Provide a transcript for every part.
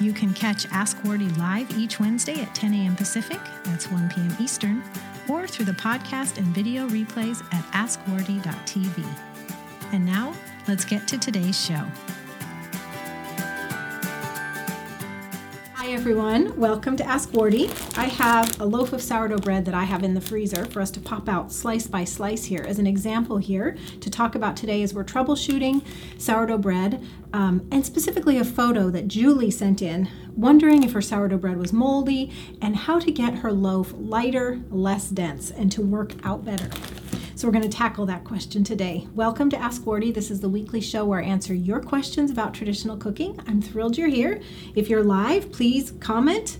You can catch Ask Wardee live each Wednesday at 10 a.m. Pacific, that's 1 p.m. Eastern, or through the podcast and video replays at askwardee.tv. And now, let's get to today's show. Everyone, welcome to Ask Wardee. I have a loaf of sourdough bread that I have in the freezer for us to pop out slice by slice here as an example here to talk about today as we're troubleshooting sourdough bread um, and specifically a photo that Julie sent in wondering if her sourdough bread was moldy and how to get her loaf lighter, less dense, and to work out better. So we're going to tackle that question today. Welcome to Ask Wardee. This is the weekly show where I answer your questions about traditional cooking. I'm thrilled you're here. If you're live, please comment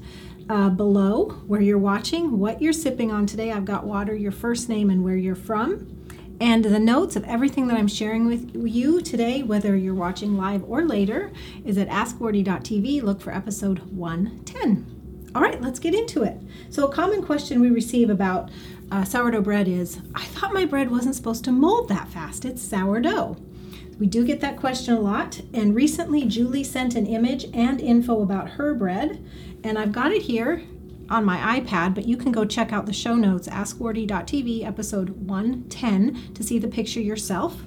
uh, below where you're watching, what you're sipping on today. I've got water, your first name, and where you're from. And the notes of everything that I'm sharing with you today, whether you're watching live or later, is at askwardee.tv. Look for episode 110. All right, let's get into it. So, a common question we receive about uh, sourdough bread is I thought my bread wasn't supposed to mold that fast. It's sourdough. We do get that question a lot. And recently, Julie sent an image and info about her bread. And I've got it here on my iPad, but you can go check out the show notes, askwardee.tv, episode 110, to see the picture yourself.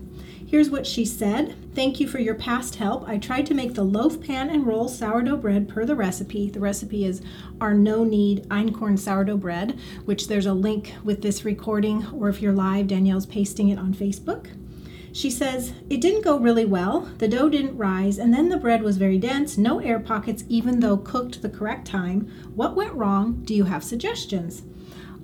Here's what she said Thank you for your past help. I tried to make the loaf pan and roll sourdough bread per the recipe. The recipe is our no knead einkorn sourdough bread, which there's a link with this recording, or if you're live, Danielle's pasting it on Facebook. She says, It didn't go really well. The dough didn't rise, and then the bread was very dense, no air pockets, even though cooked the correct time. What went wrong? Do you have suggestions?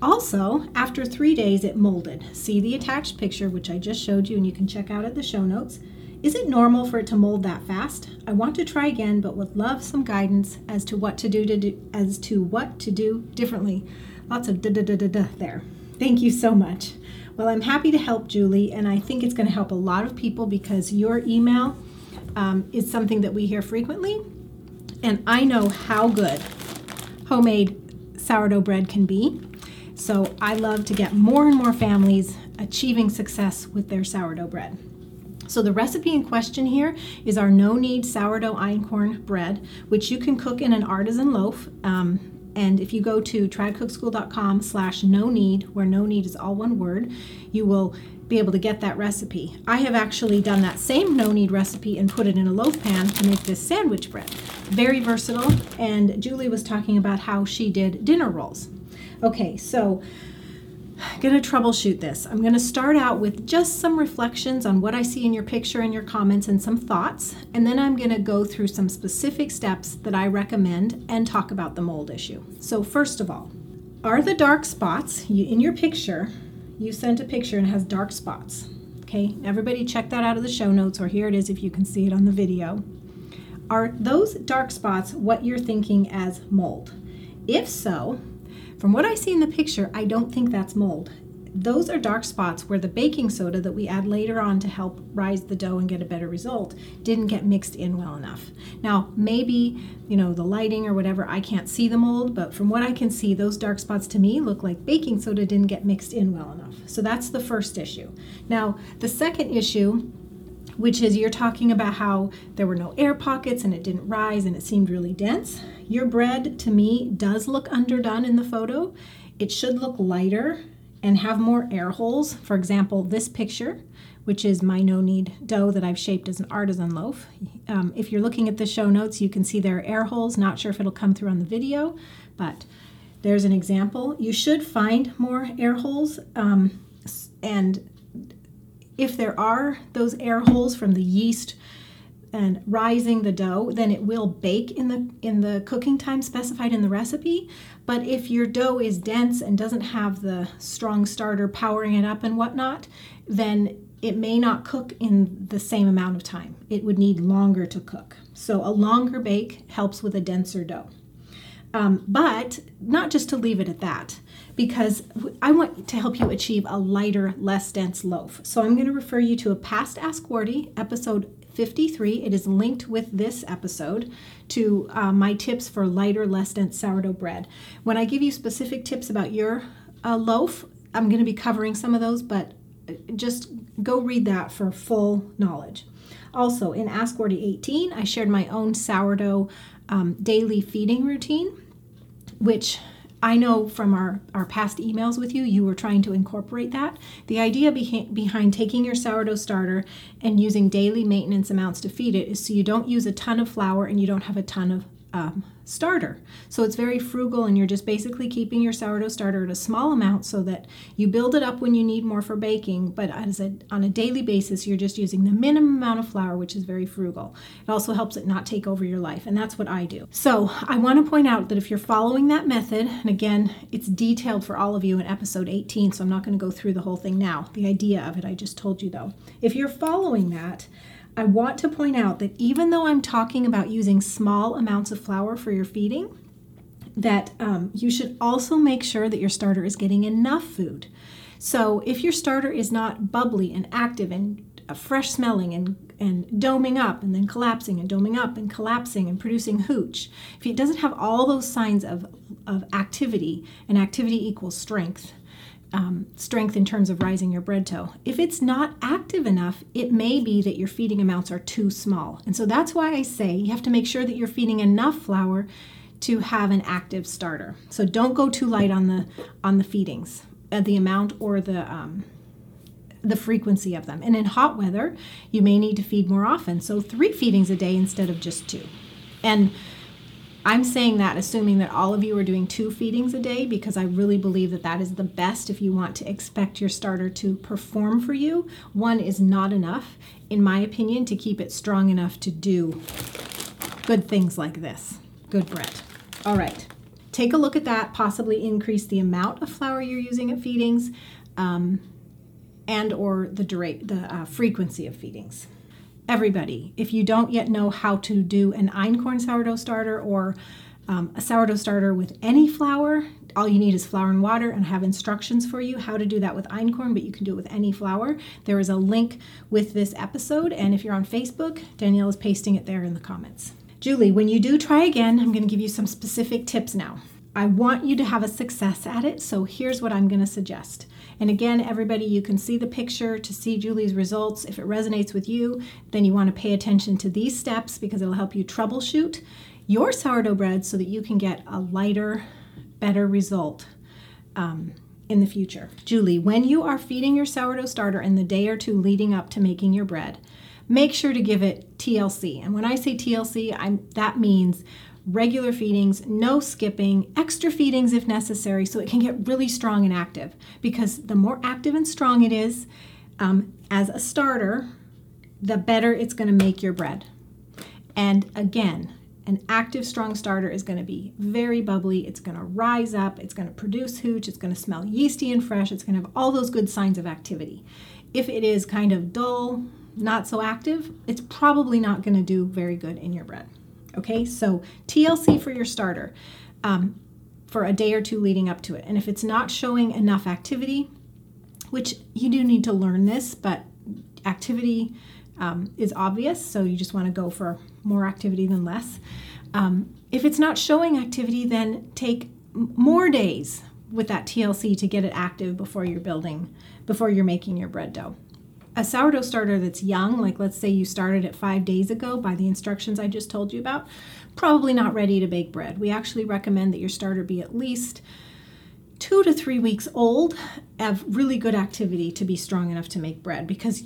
Also, after three days, it molded. See the attached picture, which I just showed you, and you can check out at the show notes. Is it normal for it to mold that fast? I want to try again, but would love some guidance as to what to do to do, as to what to do differently. Lots of da da da da da there. Thank you so much. Well, I'm happy to help Julie, and I think it's going to help a lot of people because your email um, is something that we hear frequently, and I know how good homemade sourdough bread can be. So I love to get more and more families achieving success with their sourdough bread. So the recipe in question here is our no-knead sourdough einkorn bread, which you can cook in an artisan loaf. Um, and if you go to tradcookschool.com slash no knead, where no knead is all one word, you will be able to get that recipe. I have actually done that same no knead recipe and put it in a loaf pan to make this sandwich bread. Very versatile. And Julie was talking about how she did dinner rolls. Okay, so I'm going to troubleshoot this. I'm going to start out with just some reflections on what I see in your picture and your comments and some thoughts, and then I'm going to go through some specific steps that I recommend and talk about the mold issue. So, first of all, are the dark spots in your picture? You sent a picture and it has dark spots. Okay, everybody check that out of the show notes, or here it is if you can see it on the video. Are those dark spots what you're thinking as mold? If so, from what I see in the picture, I don't think that's mold. Those are dark spots where the baking soda that we add later on to help rise the dough and get a better result didn't get mixed in well enough. Now, maybe, you know, the lighting or whatever, I can't see the mold, but from what I can see, those dark spots to me look like baking soda didn't get mixed in well enough. So that's the first issue. Now, the second issue which is you're talking about how there were no air pockets and it didn't rise and it seemed really dense. Your bread to me does look underdone in the photo. It should look lighter and have more air holes. For example, this picture, which is my no knead dough that I've shaped as an artisan loaf. Um, if you're looking at the show notes, you can see there are air holes. Not sure if it'll come through on the video, but there's an example. You should find more air holes um, and if there are those air holes from the yeast and rising the dough, then it will bake in the in the cooking time specified in the recipe. But if your dough is dense and doesn't have the strong starter powering it up and whatnot, then it may not cook in the same amount of time. It would need longer to cook. So a longer bake helps with a denser dough. Um, but not just to leave it at that, because I want to help you achieve a lighter, less dense loaf. So I'm going to refer you to a past Ask Wardee episode 53. It is linked with this episode to uh, my tips for lighter, less dense sourdough bread. When I give you specific tips about your uh, loaf, I'm going to be covering some of those, but uh, just go read that for full knowledge. Also, in Ask Wardee 18, I shared my own sourdough um, daily feeding routine, which I know from our, our past emails with you, you were trying to incorporate that. The idea behind, behind taking your sourdough starter and using daily maintenance amounts to feed it is so you don't use a ton of flour and you don't have a ton of um, starter. So it's very frugal, and you're just basically keeping your sourdough starter at a small amount so that you build it up when you need more for baking. But as a, on a daily basis, you're just using the minimum amount of flour, which is very frugal. It also helps it not take over your life, and that's what I do. So I want to point out that if you're following that method, and again, it's detailed for all of you in episode 18, so I'm not going to go through the whole thing now. The idea of it, I just told you though. If you're following that, I want to point out that even though I'm talking about using small amounts of flour for your feeding, that um, you should also make sure that your starter is getting enough food. So if your starter is not bubbly and active and uh, fresh smelling and and doming up and then collapsing and doming up and collapsing and producing hooch. If it doesn't have all those signs of, of activity, and activity equals strength, um, strength in terms of rising your bread dough. If it's not active enough, it may be that your feeding amounts are too small. And so that's why I say you have to make sure that you're feeding enough flour to have an active starter. So don't go too light on the on the feedings, uh, the amount or the um, the frequency of them. And in hot weather, you may need to feed more often. So three feedings a day instead of just two. And I'm saying that assuming that all of you are doing two feedings a day because I really believe that that is the best if you want to expect your starter to perform for you. One is not enough, in my opinion, to keep it strong enough to do good things like this good bread. All right, take a look at that, possibly increase the amount of flour you're using at feedings um, and or the, dura- the uh, frequency of feedings everybody. If you don't yet know how to do an einkorn sourdough starter or um, a sourdough starter with any flour, all you need is flour and water and I have instructions for you how to do that with einkorn, but you can do it with any flour. There is a link with this episode, and if you're on Facebook, Danielle is pasting it there in the comments. Julie, when you do try again, I'm going to give you some specific tips now. I want you to have a success at it, so here's what I'm going to suggest. And again, everybody, you can see the picture to see Julie's results. If it resonates with you, then you want to pay attention to these steps because it'll help you troubleshoot your sourdough bread so that you can get a lighter, better result um, in the future. Julie, when you are feeding your sourdough starter in the day or two leading up to making your bread, make sure to give it TLC. And when I say TLC, I'm, that means regular feedings, no skipping, extra feedings if necessary, so it can get really strong and active. Because the more active and strong it is um, as a starter, the better it's going to make your bread. And again, an active, strong starter is going to be very bubbly. It's going to rise up. It's going to produce hooch. It's going to smell yeasty and fresh. It's going to have all those good signs of activity. If it is kind of dull, not so active, it's probably not going to do very good in your bread. Okay, so TLC for your starter um, for a day or two leading up to it. And if it's not showing enough activity, which you do need to learn this, but activity um, is obvious, so you just want to go for more activity than less. Um, if it's not showing activity, then take more days with that TLC to get it active before you're building, before you're making your bread dough a sourdough starter that's young, like let's say you started it five days ago by the instructions I just told you about, probably not ready to bake bread. We actually recommend that your starter be at least two to three weeks old have really good activity to be strong enough to make bread because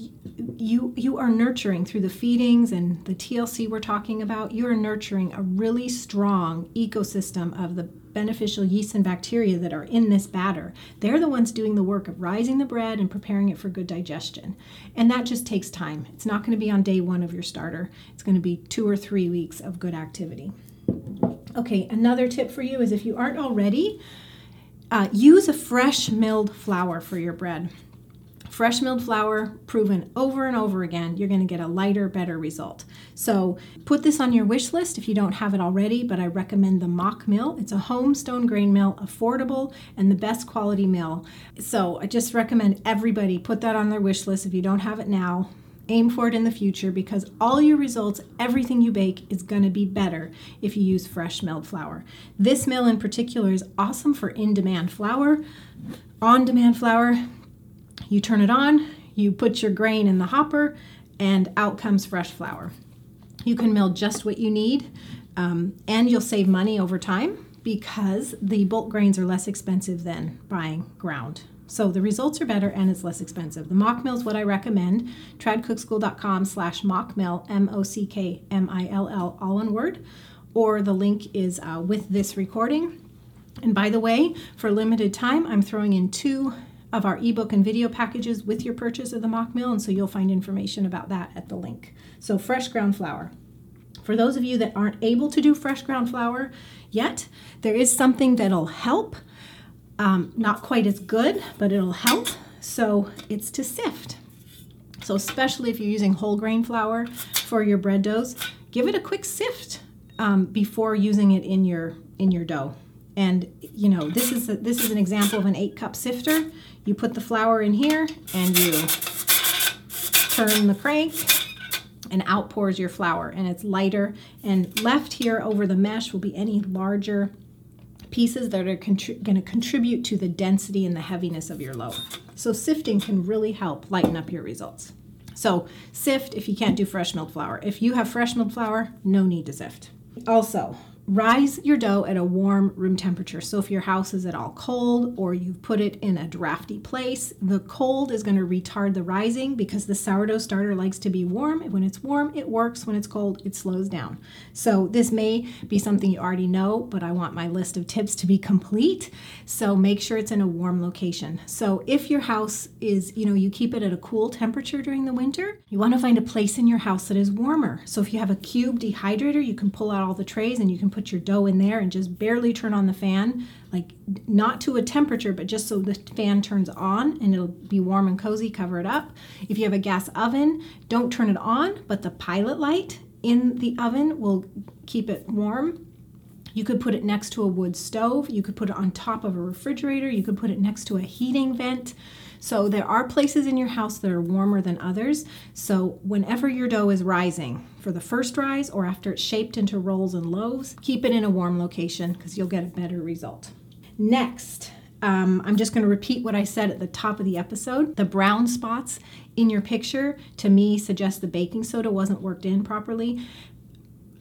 you you are nurturing through the feedings and the TLC we're talking about you are nurturing a really strong ecosystem of the beneficial yeast and bacteria that are in this batter. They're the ones doing the work of rising the bread and preparing it for good digestion. And that just takes time. It's not going to be on day 1 of your starter. It's going to be 2 or 3 weeks of good activity. Okay another tip for you is if you aren't already uh, use a fresh milled flour for your bread. Fresh milled flour, proven over and over again, you're going to get a lighter, better result. So put this on your wish list if you don't have it already, but I recommend the Mockmill. It's a home stone grain mill, affordable, and the best quality mill. So I just recommend everybody put that on their wish list if you don't have it now aim for it in the future because all your results, everything you bake, is going to be better if you use fresh milled flour. This mill in particular is awesome for in demand flour. On demand flour, you turn it on, you put your grain in the hopper, and out comes fresh flour. You can mill just what you need, um, and you'll save money over time because the bulk grains are less expensive than buying ground so the results are better and it's less expensive. The Mockmill is what I recommend. tradcookschool.com slash mockmill, M-O-C-K-M-I-L-L, all one word. Or the link is uh, with this recording. And by the way, for limited time, I'm throwing in two of our ebook and video packages with your purchase of the Mockmill, and so you'll find information about that at the link. So fresh ground flour. For those of you that aren't able to do fresh ground flour yet, there is something that'll help um, not quite as good, but it'll help. So it's to sift. So especially if you're using whole grain flour for your bread doughs, give it a quick sift um, before using it in your in your dough. And you know this is a, this is an example of an eight cup sifter. You put the flour in here and you turn the crank and out pours your flour and it's lighter and left here over the mesh will be any larger pieces that are contri- going to contribute to the density and the heaviness of your loaf. So sifting can really help lighten up your results. So sift if you can't do fresh milled flour. If you have fresh milled flour, no need to sift. Also, rise your dough at a warm room temperature. So if your house is at all cold or you've put it in a drafty place, the cold is going to retard the rising because the sourdough starter likes to be warm. When it's warm, it works. When it's cold, it slows down. So this may be something you already know, but I want my list of tips to be complete. So make sure it's in a warm location. So if your house is, you know, you keep it at a cool temperature during the winter, you want to find a place in your house that is warmer. So if you have a cube dehydrator, you can pull out all the trays and you can put your dough in there and just barely turn on the fan, like not to a temperature, but just so the fan turns on and it'll be warm and cozy, cover it up. If you have a gas oven, don't turn it on, but the pilot light in the oven will keep it warm. You could put it next to a wood stove. You could put it on top of a refrigerator. You could put it next to a heating vent. So there are places in your house that are warmer than others. So whenever your dough is rising, for the first rise or after it's shaped into rolls and loaves, keep it in a warm location because you'll get a better result. Next, um, I'm just going to repeat what I said at the top of the episode. The brown spots in your picture to me suggest the baking soda wasn't worked in properly.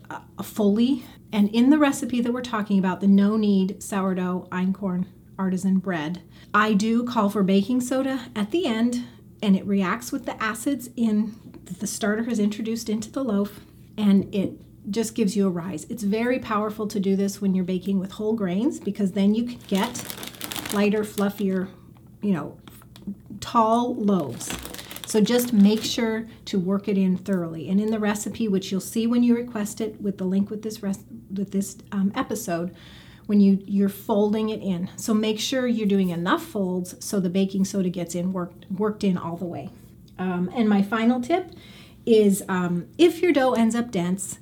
Uh, fully. And in the recipe that we're talking about, the no knead sourdough einkorn artisan bread. I do call for baking soda at the end, and it reacts with the acids in the starter has introduced into the loaf, and it just gives you a rise. It's very powerful to do this when you're baking with whole grains because then you can get lighter, fluffier, you know, tall loaves. So just make sure to work it in thoroughly. And in the recipe, which you'll see when you request it with the link with this res- with this um, episode, when you you're folding it in. So make sure you're doing enough folds so the baking soda gets in worked worked in all the way. Um, and my final tip is um, if your dough ends up dense,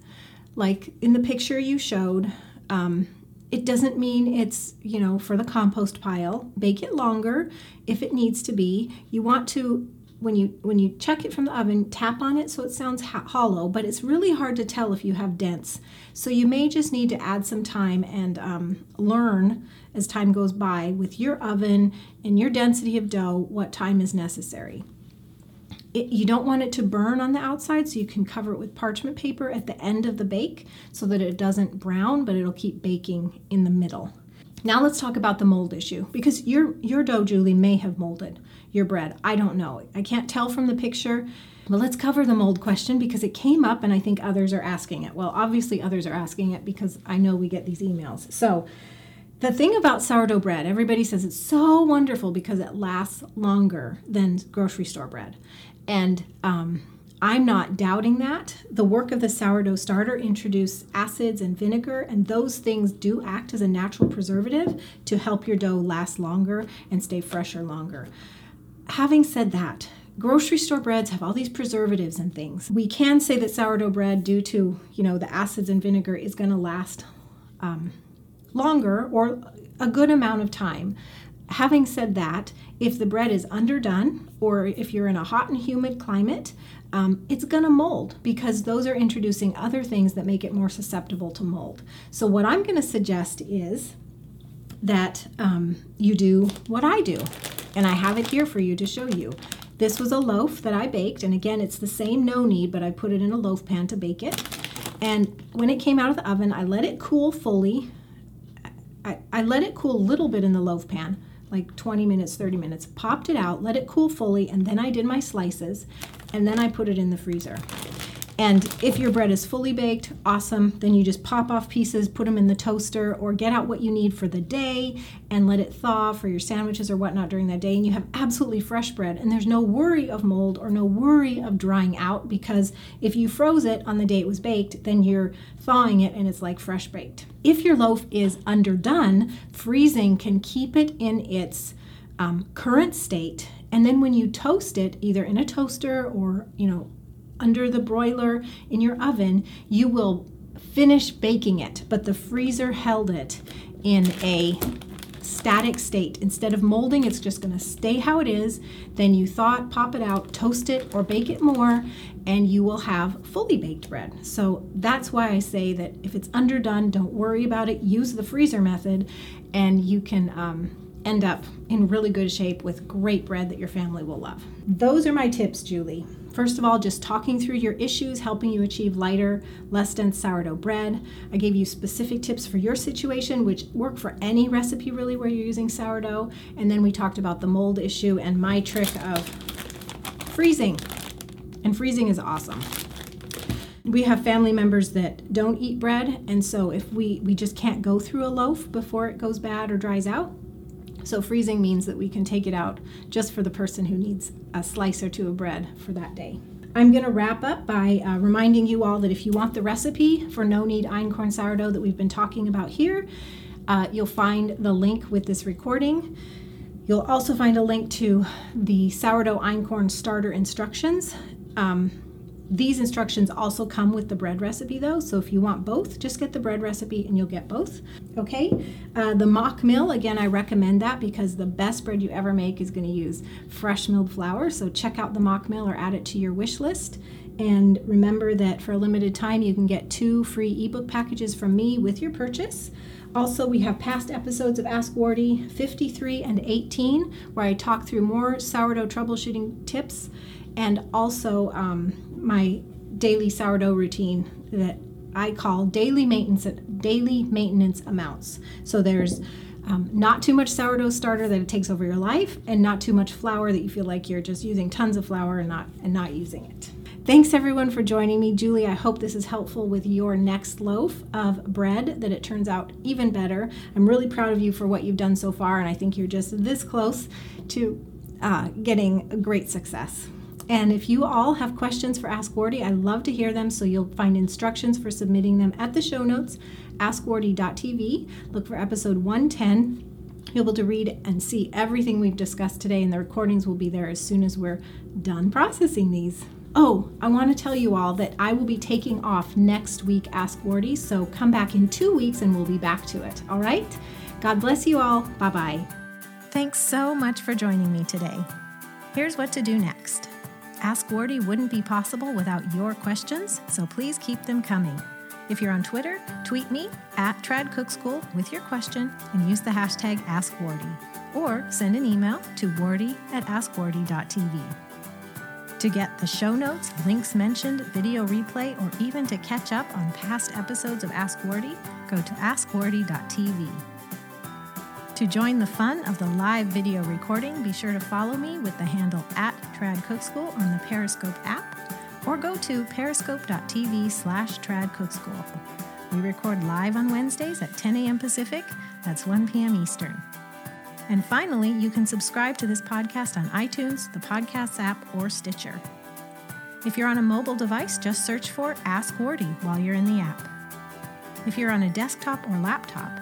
like in the picture you showed, um, it doesn't mean it's you know for the compost pile. Bake it longer if it needs to be. You want to when you when you check it from the oven, tap on it so it sounds ha- hollow, but it's really hard to tell if you have dents. So you may just need to add some time and um, learn as time goes by with your oven and your density of dough what time is necessary. It, you don't want it to burn on the outside, so you can cover it with parchment paper at the end of the bake so that it doesn't brown, but it'll keep baking in the middle. Now let's talk about the mold issue because your your dough, Julie, may have molded your bread. I don't know. I can't tell from the picture. But let's cover the mold question because it came up and I think others are asking it. Well, obviously others are asking it because I know we get these emails. So the thing about sourdough bread, everybody says it's so wonderful because it lasts longer than grocery store bread. And um, I'm not doubting that. The work of the sourdough starter introduced acids and vinegar, and those things do act as a natural preservative to help your dough last longer and stay fresher longer. Having said that, grocery store breads have all these preservatives and things. We can say that sourdough bread, due to you know the acids and vinegar, is going to last um, longer or a good amount of time. Having said that, if the bread is underdone or if you're in a hot and humid climate, um, it's going to mold because those are introducing other things that make it more susceptible to mold. So, what I'm going to suggest is that um, you do what I do, and I have it here for you to show you. This was a loaf that I baked, and again, it's the same no knead, but I put it in a loaf pan to bake it. And when it came out of the oven, I let it cool fully. I, I let it cool a little bit in the loaf pan, like 20 minutes, 30 minutes, popped it out, let it cool fully, and then I did my slices, and then I put it in the freezer. And if your bread is fully baked, awesome. Then you just pop off pieces, put them in the toaster, or get out what you need for the day and let it thaw for your sandwiches or whatnot during that day. And you have absolutely fresh bread. And there's no worry of mold or no worry of drying out because if you froze it on the day it was baked, then you're thawing it and it's like fresh baked. If your loaf is underdone, freezing can keep it in its um, current state. And then when you toast it, either in a toaster or, you know, under the broiler in your oven, you will finish baking it, but the freezer held it in a static state. Instead of molding, it's just going to stay how it is. Then you thaw it, pop it out, toast it, or bake it more, and you will have fully baked bread. So that's why I say that if it's underdone, don't worry about it. Use the freezer method, and you can. Um, end up in really good shape with great bread that your family will love. Those are my tips, Julie. First of all, just talking through your issues, helping you achieve lighter, less dense sourdough bread. I gave you specific tips for your situation, which work for any recipe really where you're using sourdough. And then we talked about the mold issue and my trick of freezing. And freezing is awesome. We have family members that don't eat bread, and so if we, we just can't go through a loaf before it goes bad or dries out, so freezing means that we can take it out just for the person who needs a slice or two of bread for that day. I'm going to wrap up by uh, reminding you all that if you want the recipe for no knead einkorn sourdough that we've been talking about here, uh, you'll find the link with this recording. You'll also find a link to the sourdough einkorn starter instructions. Um, these instructions also come with the bread recipe though, so if you want both, just get the bread recipe and you'll get both. Okay, uh, the Mockmill, again, I recommend that because the best bread you ever make is going to use fresh milled flour. So check out the Mockmill or add it to your wish list. And remember that for a limited time, you can get two free ebook packages from me with your purchase. Also, we have past episodes of Ask Wardee 53 and 18, where I talk through more sourdough troubleshooting tips and also um, my daily sourdough routine that I call daily maintenance daily maintenance amounts. So there's um, not too much sourdough starter that it takes over your life, and not too much flour that you feel like you're just using tons of flour and not and not using it. Thanks everyone for joining me, Julie. I hope this is helpful with your next loaf of bread. That it turns out even better. I'm really proud of you for what you've done so far, and I think you're just this close to uh, getting great success. And if you all have questions for Ask Wardee, I love to hear them. So you'll find instructions for submitting them at the show notes, askwardee.tv. Look for episode 110. You'll be able to read and see everything we've discussed today, and the recordings will be there as soon as we're done processing these. Oh, I want to tell you all that I will be taking off next week, Ask Wardee. so come back in two weeks and we'll be back to it. All right? God bless you all. Bye bye. Thanks so much for joining me today. Here's what to do next. Ask Wardee wouldn't be possible without your questions, so please keep them coming. If you're on Twitter, tweet me at Trad Cook School with your question and use the hashtag AskWardee, or send an email to wardee at askwardee.tv. To get the show notes, links mentioned, video replay, or even to catch up on past episodes of Ask Wardee, go to askwardee.tv. To join the fun of the live video recording, be sure to follow me with the handle at Trad Cook School on the Periscope app or go to periscope.tv slash tradcookschool. We record live on Wednesdays at 10 a.m. Pacific, that's 1 p.m. Eastern. And finally, you can subscribe to this podcast on iTunes, the Podcasts app, or Stitcher. If you're on a mobile device, just search for Ask Wardee while you're in the app. If you're on a desktop or laptop,